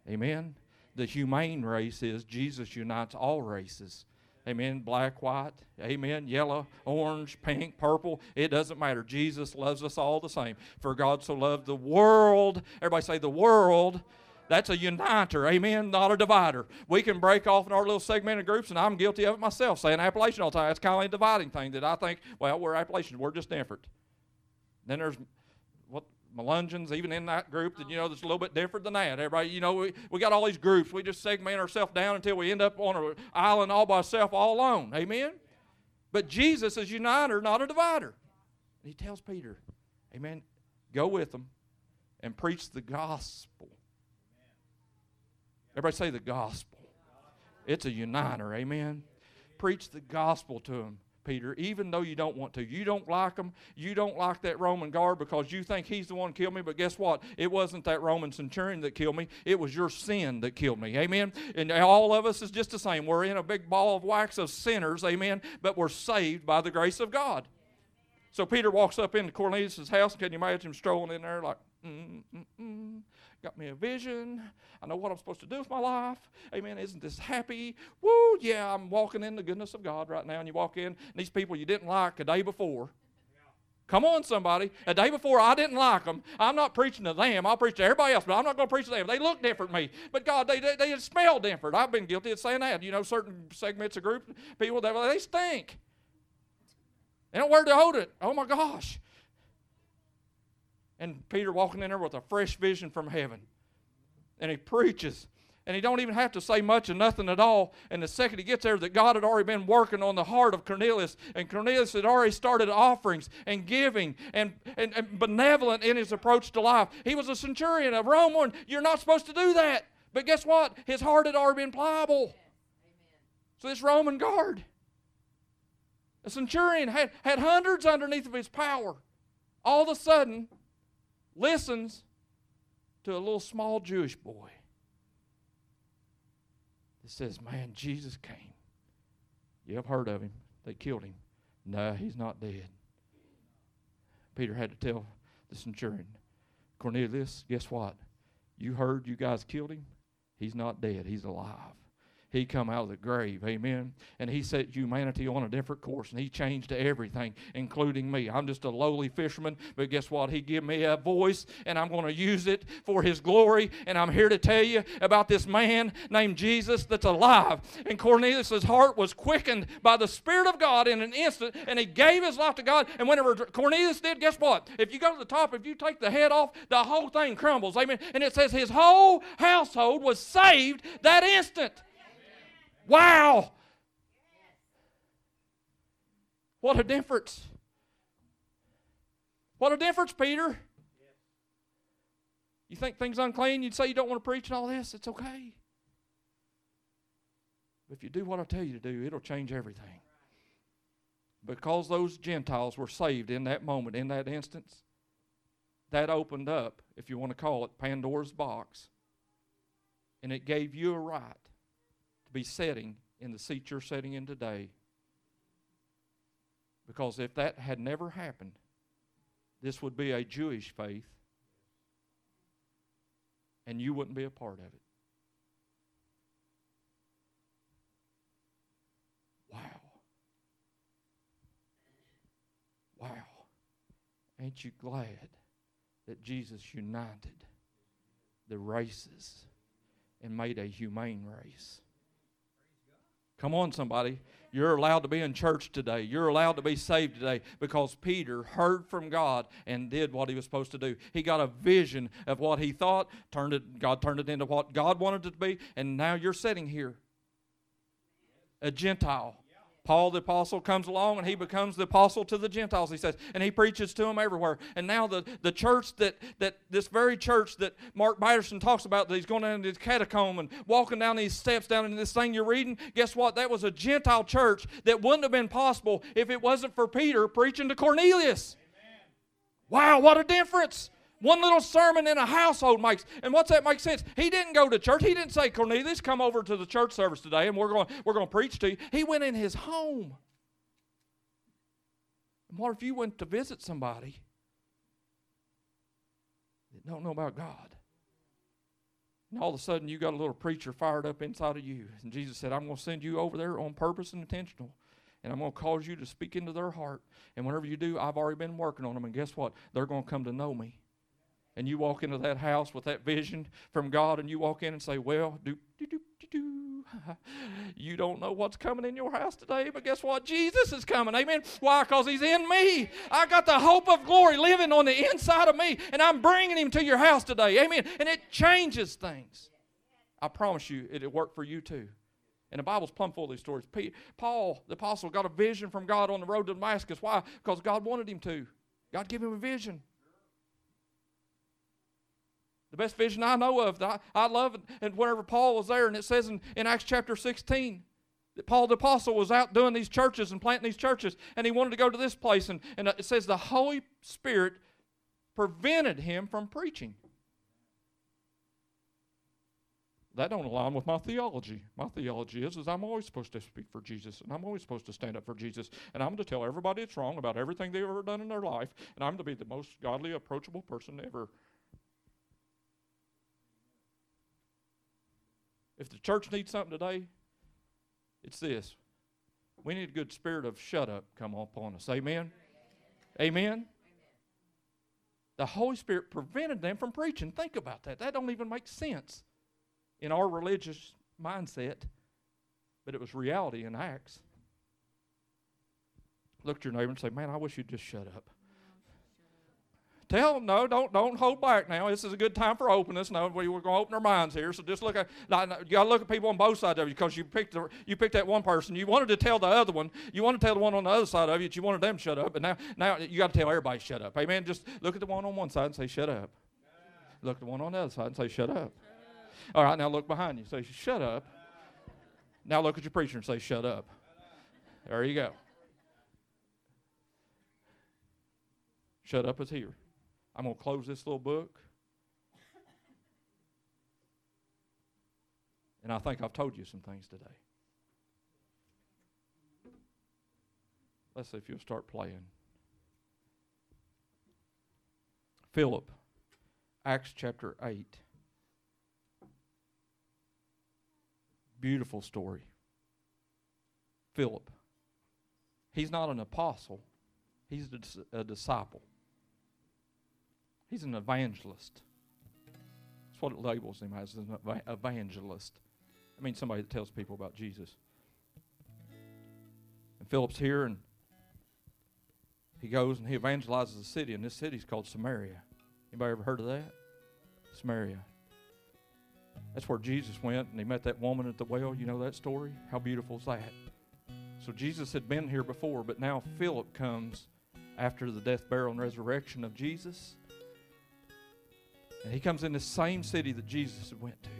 Amen. The humane race is Jesus unites all races. Amen. Black, white. Amen. Yellow, orange, pink, purple. It doesn't matter. Jesus loves us all the same. For God so loved the world. Everybody say the world. That's a uniter, amen, not a divider. We can break off in our little segmented groups, and I'm guilty of it myself, saying Appalachian all the time. It's kind of a dividing thing that I think, well, we're Appalachians, we're just different. Then there's what Melungeons, even in that group, that you know that's a little bit different than that. Everybody, you know, we, we got all these groups. We just segment ourselves down until we end up on an island all by ourselves, all alone. Amen. But Jesus is uniter, not a divider. And he tells Peter, Amen, go with them and preach the gospel. Everybody say the gospel. It's a uniter. Amen. Preach the gospel to them. Peter, even though you don't want to. You don't like them. You don't like that Roman guard because you think he's the one killed me. But guess what? It wasn't that Roman centurion that killed me. It was your sin that killed me. Amen. And all of us is just the same. We're in a big ball of wax of sinners. Amen. But we're saved by the grace of God. So Peter walks up into Cornelius' house. Can you imagine him strolling in there like, mm, mm, mm, got me a vision. I know what I'm supposed to do with my life. Amen. Isn't this happy? Woo, yeah, I'm walking in the goodness of God right now. And you walk in, and these people you didn't like a day before. Come on, somebody. A day before, I didn't like them. I'm not preaching to them. I'll preach to everybody else, but I'm not going to preach to them. They look different to me. But God, they, they, they smell different. I've been guilty of saying that. You know, certain segments of group people, that they stink. They don't wear deodorant. Oh my gosh. And Peter walking in there with a fresh vision from heaven. And he preaches. And he don't even have to say much or nothing at all. And the second he gets there, that God had already been working on the heart of Cornelius. And Cornelius had already started offerings and giving and, and, and benevolent in his approach to life. He was a centurion, a Roman. You're not supposed to do that. But guess what? His heart had already been pliable. So this Roman guard, a centurion had, had hundreds underneath of his power. All of a sudden, listens to a little small Jewish boy that says, Man, Jesus came. You have heard of him. They killed him. No, he's not dead. Peter had to tell the centurion, Cornelius, guess what? You heard you guys killed him? He's not dead. He's alive he come out of the grave. Amen. And he set humanity on a different course and he changed everything, including me. I'm just a lowly fisherman, but guess what? He gave me a voice and I'm going to use it for his glory. And I'm here to tell you about this man named Jesus that's alive. And Cornelius' heart was quickened by the Spirit of God in an instant and he gave his life to God. And whenever Cornelius did, guess what? If you go to the top, if you take the head off, the whole thing crumbles. Amen. And it says his whole household was saved that instant. Wow! What a difference. What a difference, Peter. You think things unclean, you'd say you don't want to preach and all this, it's okay. But if you do what I tell you to do, it'll change everything. Because those Gentiles were saved in that moment, in that instance, that opened up, if you want to call it, Pandora's box. And it gave you a right be sitting in the seat you're sitting in today. Because if that had never happened, this would be a Jewish faith, and you wouldn't be a part of it. Wow. Wow. Ain't you glad that Jesus united the races and made a humane race? Come on, somebody. You're allowed to be in church today. You're allowed to be saved today because Peter heard from God and did what he was supposed to do. He got a vision of what he thought, turned it, God turned it into what God wanted it to be, and now you're sitting here. A Gentile. Paul the apostle comes along and he becomes the apostle to the Gentiles, he says, and he preaches to them everywhere. And now the, the church that, that this very church that Mark Batterson talks about, that he's going down into this catacomb and walking down these steps down in this thing you're reading, guess what? That was a Gentile church that wouldn't have been possible if it wasn't for Peter preaching to Cornelius. Amen. Wow, what a difference! One little sermon in a household makes. And what's that make sense? He didn't go to church. He didn't say, Cornelius, come over to the church service today and we're going, we're going to preach to you. He went in his home. And what if you went to visit somebody that don't know about God? And all of a sudden you got a little preacher fired up inside of you. And Jesus said, I'm going to send you over there on purpose and intentional and I'm going to cause you to speak into their heart. And whenever you do, I've already been working on them. And guess what? They're going to come to know me and you walk into that house with that vision from God and you walk in and say, Well, do, do, do, do, do. you don't know what's coming in your house today, but guess what? Jesus is coming. Amen. Why? Because He's in me. I got the hope of glory living on the inside of me, and I'm bringing Him to your house today. Amen. And it changes things. I promise you, it'll work for you too. And the Bible's plumb full of these stories. Paul, the apostle, got a vision from God on the road to Damascus. Why? Because God wanted him to. God gave him a vision. The best vision I know of, I, I love it. And whenever Paul was there, and it says in, in Acts chapter 16 that Paul the Apostle was out doing these churches and planting these churches, and he wanted to go to this place. And, and it says the Holy Spirit prevented him from preaching. That don't align with my theology. My theology is, is I'm always supposed to speak for Jesus, and I'm always supposed to stand up for Jesus, and I'm to tell everybody it's wrong about everything they've ever done in their life, and I'm to be the most godly, approachable person ever. If the church needs something today, it's this. We need a good spirit of shut up come upon us. Amen? Amen? Amen? The Holy Spirit prevented them from preaching. Think about that. That don't even make sense in our religious mindset, but it was reality in Acts. Look at your neighbor and say, Man, I wish you'd just shut up. Tell them, no, don't, don't hold back now. This is a good time for openness. No, we, we're going to open our minds here. So just look at, you got to look at people on both sides of you because you picked, the, you picked that one person. You wanted to tell the other one. You want to tell the one on the other side of you that you wanted them to shut up. But now, now you got to tell everybody shut up. Amen. Just look at the one on one side and say, shut up. Look at the one on the other side and say, shut up. All right, now look behind you. Say, shut up. Now look at your preacher and say, shut up. There you go. Shut up is here. I'm going to close this little book. And I think I've told you some things today. Let's see if you'll start playing. Philip, Acts chapter 8. Beautiful story. Philip. He's not an apostle, he's a disciple. He's an evangelist. That's what it labels him as an evangelist. I mean, somebody that tells people about Jesus. And Philip's here, and he goes and he evangelizes the city, and this city's called Samaria. Anybody ever heard of that? Samaria. That's where Jesus went, and he met that woman at the well. You know that story? How beautiful is that? So Jesus had been here before, but now Philip comes after the death, burial, and resurrection of Jesus and he comes in the same city that Jesus went to.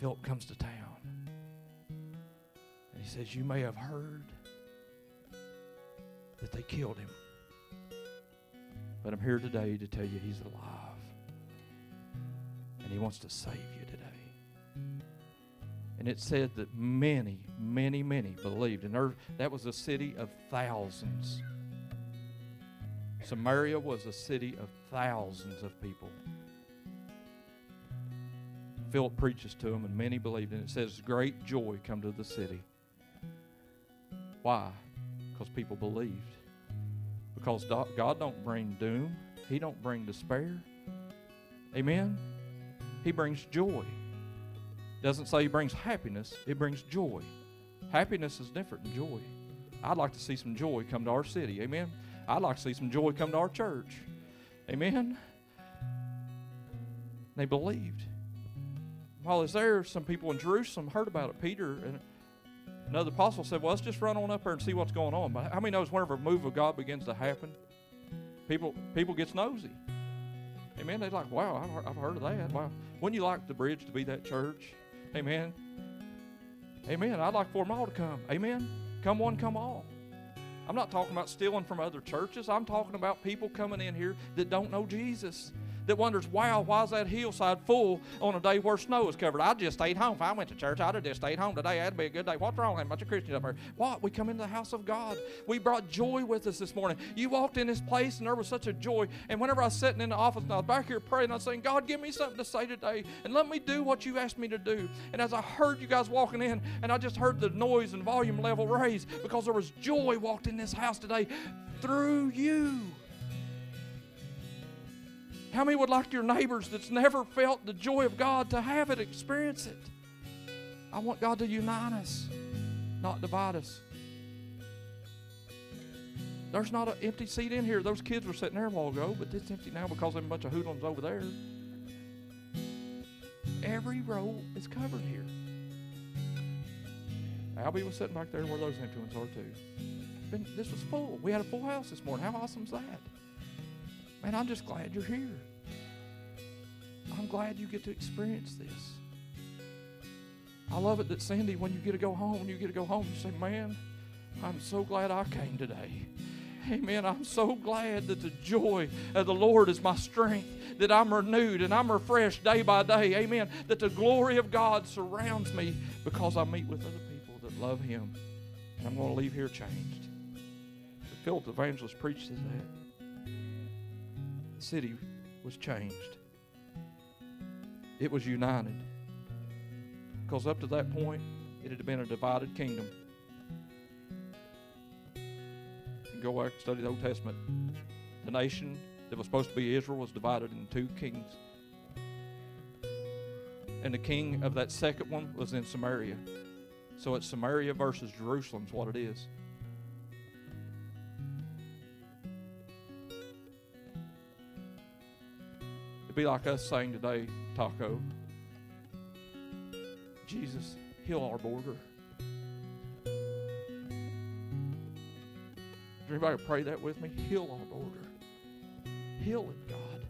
Philip comes to town. And he says, You may have heard that they killed him. But I'm here today to tell you he's alive. And he wants to save you today. And it said that many, many, many believed. And there, that was a city of thousands. Samaria was a city of thousands of people. Philip preaches to them, and many believed. And it says, Great joy come to the city. Why? Because people believed. Because God don't bring doom, He don't bring despair. Amen? He brings joy. Doesn't say He brings happiness, it brings joy. Happiness is different than joy. I'd like to see some joy come to our city. Amen? I'd like to see some joy come to our church. Amen. They believed. while I was there, some people in Jerusalem heard about it. Peter and another apostle said, "Well, let's just run on up there and see what's going on." But how many knows whenever a move of God begins to happen, people people gets nosy. Amen. They're like, "Wow, I've I've heard of that." Wow. Wouldn't you like the bridge to be that church? Amen. Amen. I'd like for them all to come. Amen. Come one, come all. I'm not talking about stealing from other churches. I'm talking about people coming in here that don't know Jesus that wonders, wow, why is that hillside full on a day where snow is covered? I just stayed home. If I went to church, I'd have just stayed home today. That'd be a good day. What's wrong a bunch of Christians up here? What? We come into the house of God. We brought joy with us this morning. You walked in this place and there was such a joy. And whenever I was sitting in the office and I was back here praying, I was saying, God, give me something to say today and let me do what you asked me to do. And as I heard you guys walking in, and I just heard the noise and volume level raise because there was joy walked in this house today through you. How many would like your neighbors that's never felt the joy of God to have it, experience it? I want God to unite us, not divide us. There's not an empty seat in here. Those kids were sitting there a while ago, but it's empty now because there's a bunch of hoodlums over there. Every row is covered here. Albie was sitting back there where those empty ones are too. This was full. We had a full house this morning. How awesome is that? Man, I'm just glad you're here. I'm glad you get to experience this. I love it that Sandy, when you get to go home, when you get to go home, you say, Man, I'm so glad I came today. Amen. I'm so glad that the joy of the Lord is my strength, that I'm renewed and I'm refreshed day by day. Amen. That the glory of God surrounds me because I meet with other people that love Him. And I'm going to leave here changed. The Philip evangelist preached that city was changed. It was united. Because up to that point, it had been a divided kingdom. You go back and study the Old Testament. The nation that was supposed to be Israel was divided into two kings. And the king of that second one was in Samaria. So it's Samaria versus Jerusalem is what it is. It'd be like us saying today, Taco, Jesus, heal our border. Does anybody pray that with me? Heal our border. Heal it, God.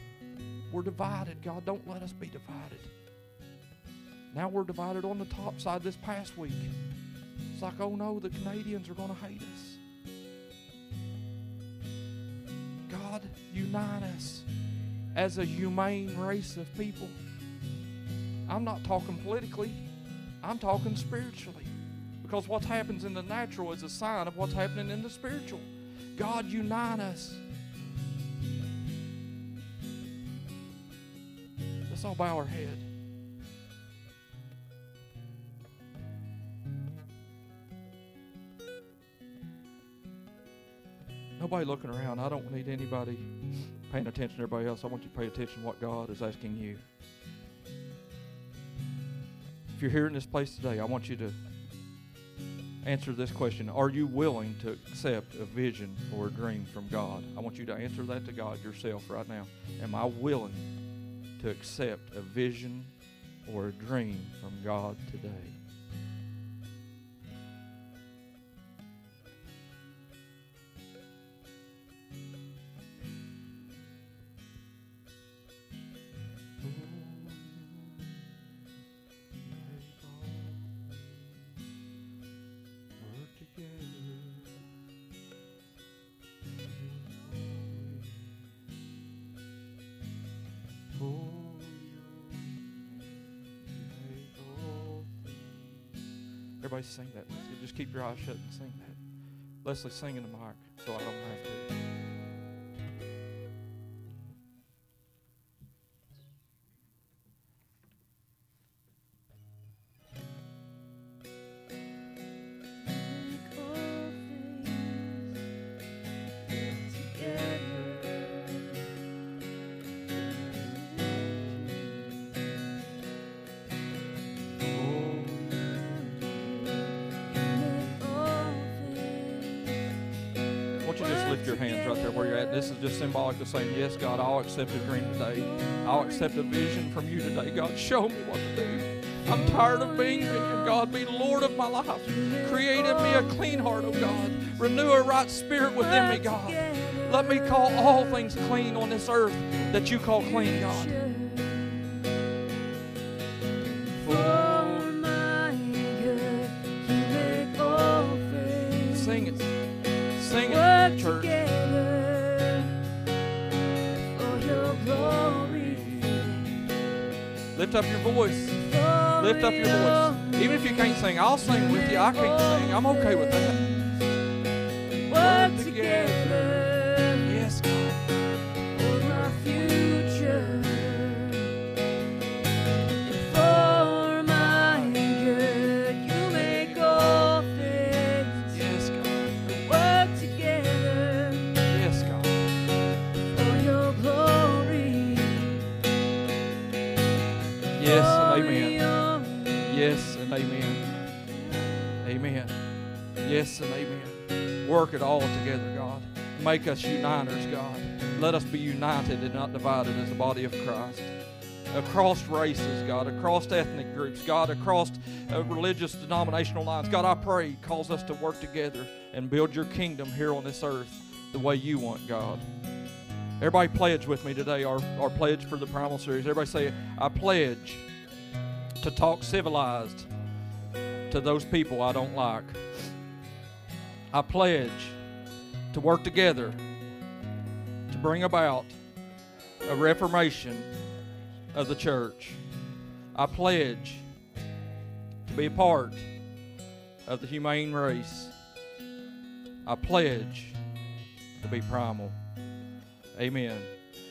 We're divided, God. Don't let us be divided. Now we're divided on the top side this past week. It's like, oh no, the Canadians are going to hate us. God, unite us as a humane race of people. I'm not talking politically, I'm talking spiritually. Because what happens in the natural is a sign of what's happening in the spiritual. God, unite us. Let's all bow our head. Nobody looking around. I don't need anybody paying attention to everybody else. I want you to pay attention to what God is asking you. If you're here in this place today, I want you to answer this question Are you willing to accept a vision or a dream from God? I want you to answer that to God yourself right now. Am I willing to accept a vision or a dream from God today? Shut and sing that. Leslie, sing in the mic so I don't have to. Symbolic of saying, Yes, God, I'll accept a dream today. I'll accept a vision from you today. God, show me what to do. I'm tired of being God. Be Lord of my life. Create in me a clean heart, oh God. Renew a right spirit within me, God. Let me call all things clean on this earth that you call clean, God. Lift up your voice. Lift up your voice. Even if you can't sing, I'll sing with you. I can't sing. I'm okay with that. Work together Amen. Work it all together, God. Make us uniters, God. Let us be united and not divided as a body of Christ. Across races, God, across ethnic groups, God, across uh, religious denominational lines. God, I pray, cause us to work together and build your kingdom here on this earth the way you want, God. Everybody pledge with me today, our, our pledge for the Primal Series. Everybody say, I pledge to talk civilized to those people I don't like. I pledge to work together to bring about a reformation of the church. I pledge to be a part of the humane race. I pledge to be primal. Amen.